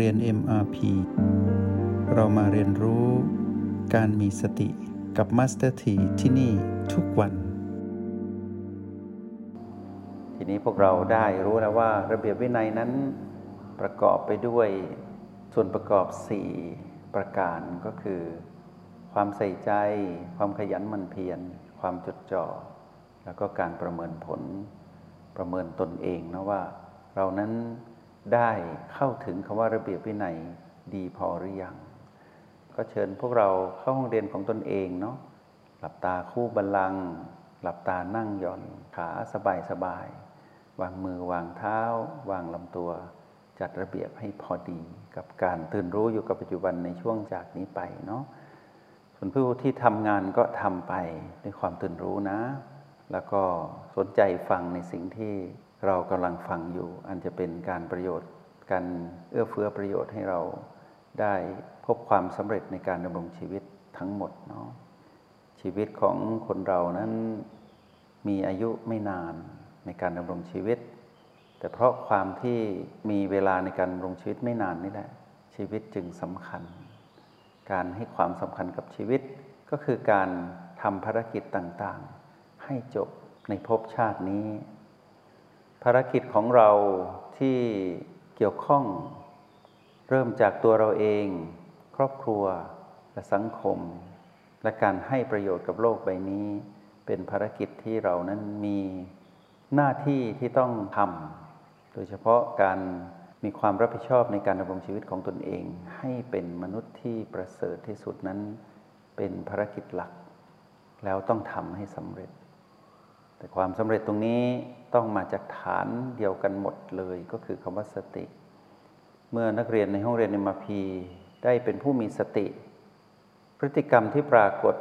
เรียน MRP เรามาเรียนรู้การมีสติกับ Master T ที่ที่นี่ทุกวัน ทีนี้พวกเราได้รู้แล้วว่าระเบียบวินัยนั้นประกอบไปด้วยส่วนประกอบ 4 ประการก็คือ ความใส่ใจ ความขยันหมั่นเพียรความจดจ่อ แล้วก็การประเมินผลประเมินตนเองนะว่า เรานั้น ได้เข้าถึงคำว่าระเบียบวินัยดีพอหรือยัง ก็เชิญพวกเราเข้าห้องเรียนของตนเองเนาะหลับตาคู่บัลลังก์หลับตานั่งหย่อนขาสบายสบายวางมือวางเท้า วางลำตัว จัดระเบียบให้พอดีกับการตื่นรู้อยู่กับปัจจุบันในช่วงจากนี้ไปเนาะส่วนผู้ที่ทำงานก็ทำไปด้วยความตื่นรู้นะ แล้วก็สนใจฟังในสิ่งที่ เรากำลังฟังอยู่ อันจะเป็นการประโยชน์การเอื้อเฟื้อประโยชน์ให้เราได้พบความสำเร็จในการดำรงชีวิตทั้งหมดเนาะชีวิตของคนเรานั้นมีอายุไม่นานในการดำรงชีวิต แต่เพราะความที่มีเวลาในการดำรงชีวิตไม่นานนี่แหละ ชีวิตจึงสำคัญ การให้ความสำคัญกับชีวิต ก็คือการทำภารกิจต่างๆ ให้จบในภพชาตินี้ ภารกิจของเราที่เกี่ยวข้อง เริ่มจากตัวเราเอง ครอบครัวและสังคม และการให้ประโยชน์กับโลกใบนี้ เป็นภารกิจที่เรานั้นมีหน้าที่ที่ต้องทำโดยเฉพาะการมีความรับผิดชอบในการดำรงชีวิตของตนเอง ให้เป็นมนุษย์ที่ประเสริฐที่สุดนั้น เป็นภารกิจหลัก แล้วต้องทำให้สำเร็จ แต่ความสำเร็จตรงนี้ต้องมาจากฐานเดียวกันหมดเลยก็คือคำว่าสติ เมื่อนักเรียนในห้องเรียนในมาพีได้เป็นผู้มีสติ พฤติกรรมที่ปรากฏ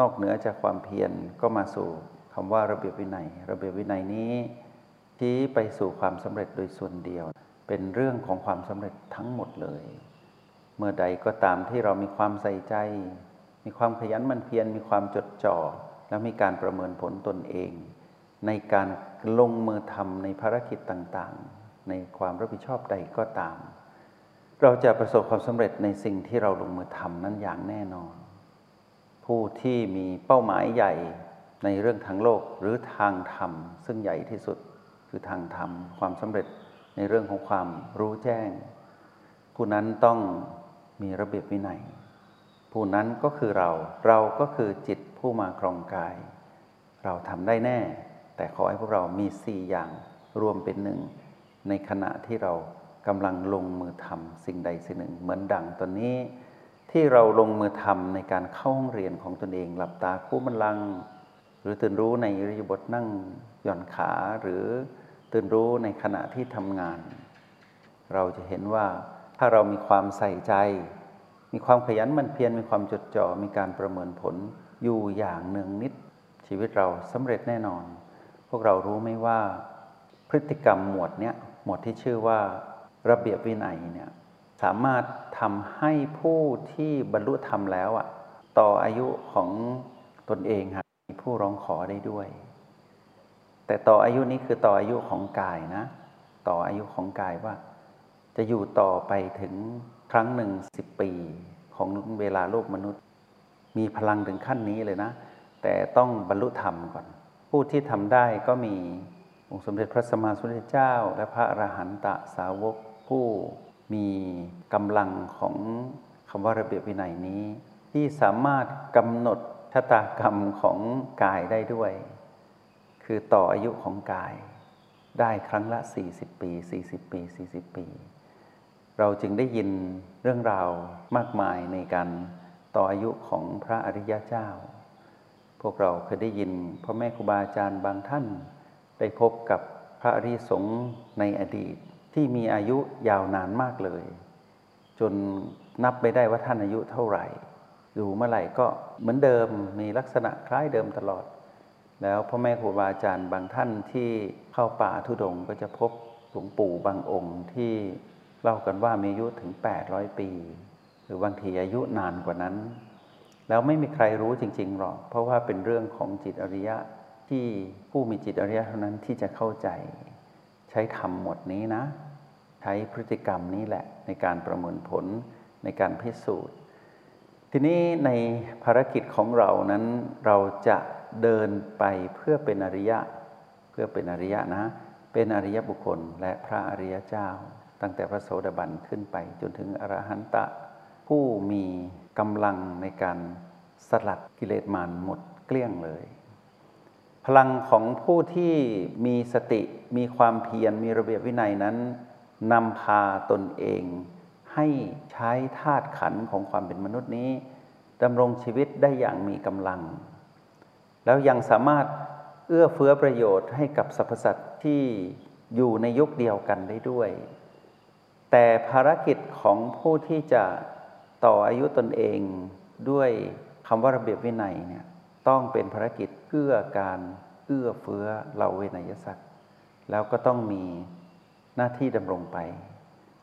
นอกเหนือจากความเพียรก็มาสู่คำว่าระเบียบวินัย ระเบียบวินัยนี้ชี้ไปสู่ความสำเร็จโดยส่วนเดียว เป็นเรื่องของความสำเร็จทั้งหมดเลย เมื่อใดก็ตามที่เรามีความใส่ใจ มีความขยันมันเพียรมีความจดจ่อ และมีการประเมินผลตนเอง ในการลงมือทำในภารกิจต่างๆ ในความรับผิดชอบใดก็ตาม เราจะประสบความสำเร็จในสิ่งที่เราลงมือทำนั้นอย่างแน่นอน ผู้ที่มีเป้าหมายใหญ่ในเรื่องทางโลกหรือทางธรรม ซึ่งใหญ่ที่สุดคือทางธรรม ความสำเร็จในเรื่องของความรู้แจ้ง ผู้นั้นต้องมีระเบียบวินัย ผู้นั้นก็คือเรา เราก็คือจิตผู้มาครองกาย เราทำได้แน่ แต่ขอให้พวกเรามีสี่อย่างรวมเป็นหนึ่ง ในขณะที่เรากำลังลงมือทำสิ่งใดสิ่งหนึ่ง เหมือนดังตอนนี้ ที่เราลงมือทำในการเข้าห้องเรียนของตนเอง หลับตาคู่บันลัง หรือตื่นรู้ในอิริยาบถนั่งหย่อนขาหรือตื่นรู้ในขณะที่ทำงาน เราจะเห็นว่าถ้าเรามีความใส่ใจ มีความขยันมันเพียรมีความจดจ่อมีการประเมินผลอยู่อย่างเนืองนิด ชีวิตเราสำเร็จแน่นอน พวกเรารู้ไหมว่า พฤติกรรมหมวดเนี้ยหมวดที่ชื่อว่าระเบียบวินัยเนี่ยสามารถทำให้ผู้ที่บรรลุธรรมแล้วอะต่ออายุของตนเองครมีผู้ร้องขอได้ด้วย แต่ต่ออายุนี้คือต่ออายุของกายนะ ต่ออายุของกายว่า จะอยู่ต่อไปถึงครั้งหนึ่งสิบปีของเวลาโลกมนุษย์ มีพลังถึงขั้นนี้เลยนะ แต่ต้องบรรลุธรรมก่อน ผู้ที่ทำได้ก็มีองค์สมเด็จพระสัมมาสัมพุทธเจ้า และพระอรหันตสาวกผู้มีกำลังของคำว่าระเบียบวินัยนี้ ที่สามารถกำหนดชะตากรรมของกายได้ด้วย คือต่ออายุของกาย ได้ครั้งละ 40 ปี 40 ปี 40 ปี เราจึงได้ยินเรื่องราวมากมายในการต่ออายุของพระอริยเจ้า พวกเราเคยได้ยินพ่อแม่ครูบาอาจารย์บางท่าน ได้พบกับพระอริสงฆ์ในอดีตที่มีอายุยาวนานมากเลย จนนับไม่ได้ว่าท่านอายุเท่าไหร่ ดูเมื่อไหร่ก็เหมือนเดิมมีลักษณะคล้ายเดิมตลอด แล้วพ่อแม่ครูบาอาจารย์บางท่านที่เข้าป่าทุดงก็จะพบหลวงปู่บางองค์ที่เล่ากันว่ามีอายุถึง 800 ปี หรือบางทีอายุนานกว่านั้น แล้วไม่มีใครรู้จริงๆหรอก เพราะว่าเป็นเรื่องของจิตอริยะที่ผู้มีจิตอริยะเท่านั้นที่จะเข้าใจ ใช้ธรรมหมดนี้นะ ใช้พฤติกรรมนี้แหละ ในการประเมินผลในการพิสูจน์ ทีนี้ในภารกิจของเรานั้นเราจะเดินไปเพื่อเป็นอริยะ เพื่อเป็นอริยะนะ เป็นอริยบุคคลและพระอริยเจ้า ตั้งแต่พระโสดาบันขึ้นไปจนถึงอรหันตะผู้มี กำลังในการสลัดกิเลสมารหมดเกลี้ยงเลย พลังของผู้ที่มีสติมีความเพียรมีระเบียบวินัยนั้นนำพาตนเอง ให้ใช้ธาตุขันของความเป็นมนุษย์นี้ดำรงชีวิตได้อย่างมีกำลัง แล้วยังสามารถเอื้อเฟื้อประโยชน์ให้กับสรรพสัตว์ที่อยู่ในยุคเดียวกันได้ด้วย แต่ภารกิจของผู้ที่จะ ต่ออายุตนเองด้วยคำว่าระเบียบวินัยเนี่ยต้องเป็นภารกิจเพื่อการเอื้อเฟื้อเราเวนยสัตว์แล้วก็ต้องมีหน้าที่ดำรงไป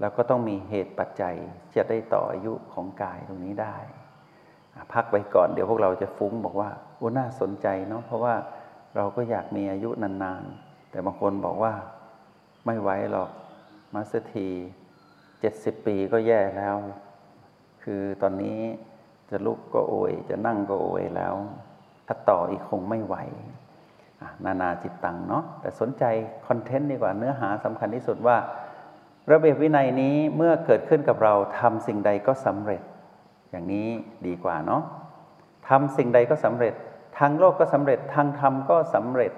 แล้วก็ต้องมีเหตุปัจจัยจะได้ต่ออายุของกายตรงนี้ได้ พักไปก่อนเดี๋ยวพวกเราจะฟุ้งบอกว่าโอ้น่าสนใจเนาะเพราะว่าเราก็อยากมีอายุนานๆ แต่บางคนบอกว่าไม่ไหวหรอกมาสทีเจ็ดสิบปีก็แย่แล้ว คือตอนนี้จะลุกก็โอย จะนั่งก็โอยแล้ว ถ้าต่ออีกคงไม่ไหวนานาจิตตังเนาะแต่สนใจคอนเทนต์ดีกว่าเนื้อหาสำคัญที่สุดว่า ระเบียบวินัยนี้เมื่อเกิดขึ้นกับเราทำสิ่งใดก็สำเร็จ อย่างนี้ดีกว่าเนาะทำสิ่งใดก็สำเร็จ ทางโลกก็สำเร็จ ทางธรรมก็สำเร็จ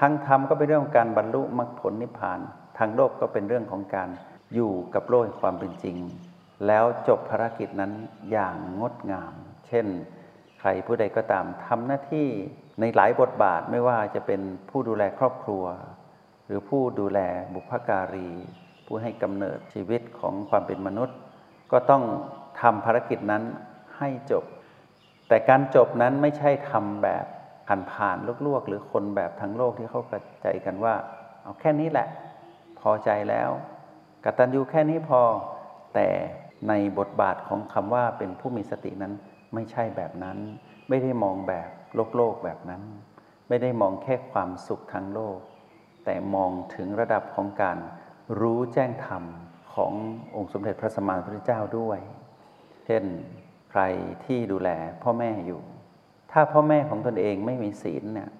ทางธรรมก็เป็นเรื่องของการบรรลุมรรคผลนิพพาน ทางโลกก็เป็นเรื่องของการอยู่กับโลกความเป็นจริง แล้วจบภารกิจนั้นอย่างงดงาม เช่น ใครผู้ใดก็ตามทำหน้าที่ในหลายบทบาทไม่ว่าจะเป็นผู้ดูแลครอบครัว หรือผู้ดูแลบุพการี ผู้ให้กำเนิดชีวิตของความเป็นมนุษย์ ก็ต้องทำภารกิจนั้นให้จบ แต่การจบนั้นไม่ใช่ทำแบบผ่านผ่านลวกๆ หรือคนแบบทั้งโลกที่เขากระใจกันว่า เอาแค่นี้แหละ พอใจแล้วกตัญญูแค่นี้พอแต่ ในบทบาทของคำว่าเป็นผู้มีสตินั้นไม่ใช่แบบนั้น ไม่ได้มองแบบโลกโลกแบบนั้น ไม่ได้มองแค่ความสุขทางโลก แต่มองถึงระดับของการรู้แจ้งธรรมขององค์สมเด็จพระสัมมาสัมพุทธเจ้าด้วย เช่นใครที่ดูแลพ่อแม่อยู่ ถ้าพ่อแม่ของตนเองไม่มีศีลเนี่ย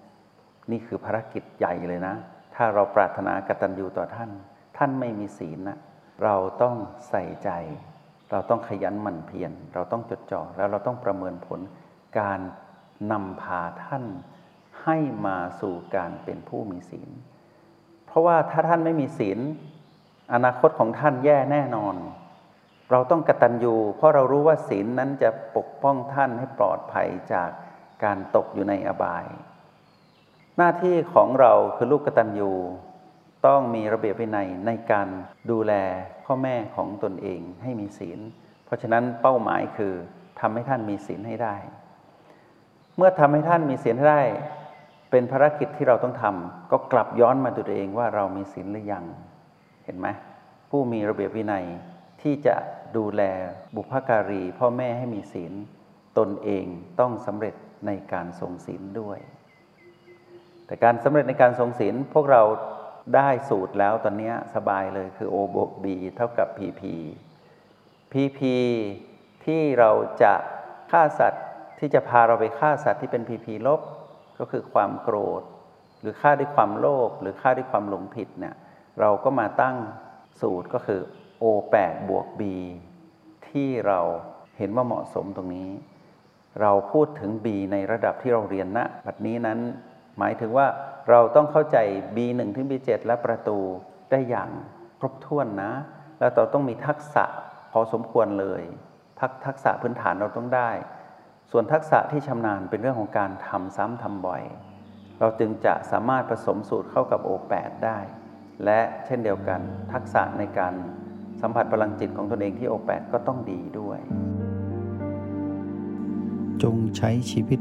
นี่คือภารกิจใหญ่เลยนะ ถ้าเราปรารถนากตัญญูต่อท่าน ท่านไม่มีศีลนะเราต้องใส่ใจ เราต้องขยันหมั่นเพียรเราต้องจดจ่อแล้วเราต้องประเมินผลการนำพาท่านให้มาสู่การเป็นผู้มีศีล เพราะว่าถ้าท่านไม่มีศีล อนาคตของท่านแย่แน่นอน เราต้องกระตันยูเพราะเรารู้ว่าศีลนั้นจะปกป้องท่านให้ปลอดภัยจากการตกอยู่ในอบาย หน้าที่ของเราคือลูกกตัญญู ต้องมีระเบียบวินัยในการดูแลพ่อแม่ของตนเองให้มีศีล เพราะฉะนั้นเป้าหมายคือทำให้ท่านมีศีลให้ได้ เมื่อทำให้ท่านมีศีลให้ได้ เป็นภารกิจที่เราต้องทำก็กลับย้อนมาดูตัวเองว่าเรามีศีลหรือยัง เห็นไหมผู้มีระเบียบวินัยที่จะดูแลบุพการี พ่อแม่ให้มีศีล ตนเองต้องสำเร็จในการทรงศีลด้วย แต่การสำเร็จในการทรงศีลพวกเรา ได้สูตรแล้วตอนนี้สบายเลยคือ O บวก B เท่ากับ PP PP ที่เราจะฆ่าสัตว์ที่จะพาเราไปฆ่าสัตว์ที่เป็นพีพีลบก็คือความโกรธ หรือฆ่าด้วยความโลภหรือฆ่าด้วยความหลงผิดเนี่ยเราก็มาตั้งสูตรก็คือ O8 บวก B ที่เราเห็นว่าเหมาะสมตรงนี้ เราพูดถึง B ในระดับที่เราเรียนณนะบัดนี้นั้น หมายถึงว่าเราต้องเข้าใจ B1 ถึง B7 และประตูได้อย่างครบถ้วนนะ แล้วเราต้องมีทักษะพอสมควรเลยทักทักษะพื้นฐานเราต้องได้ ส่วนทักษะที่ชำนาญเป็นเรื่องของการทำซ้ำทำบ่อย เราจึงจะสามารถผสมสูตรเข้ากับโอแปดได้ และเช่นเดียวกันทักษะในการสัมผัสพลังจิตของตนเองที่โอแปดก็ต้องดีด้วย จงใช้ชีวิต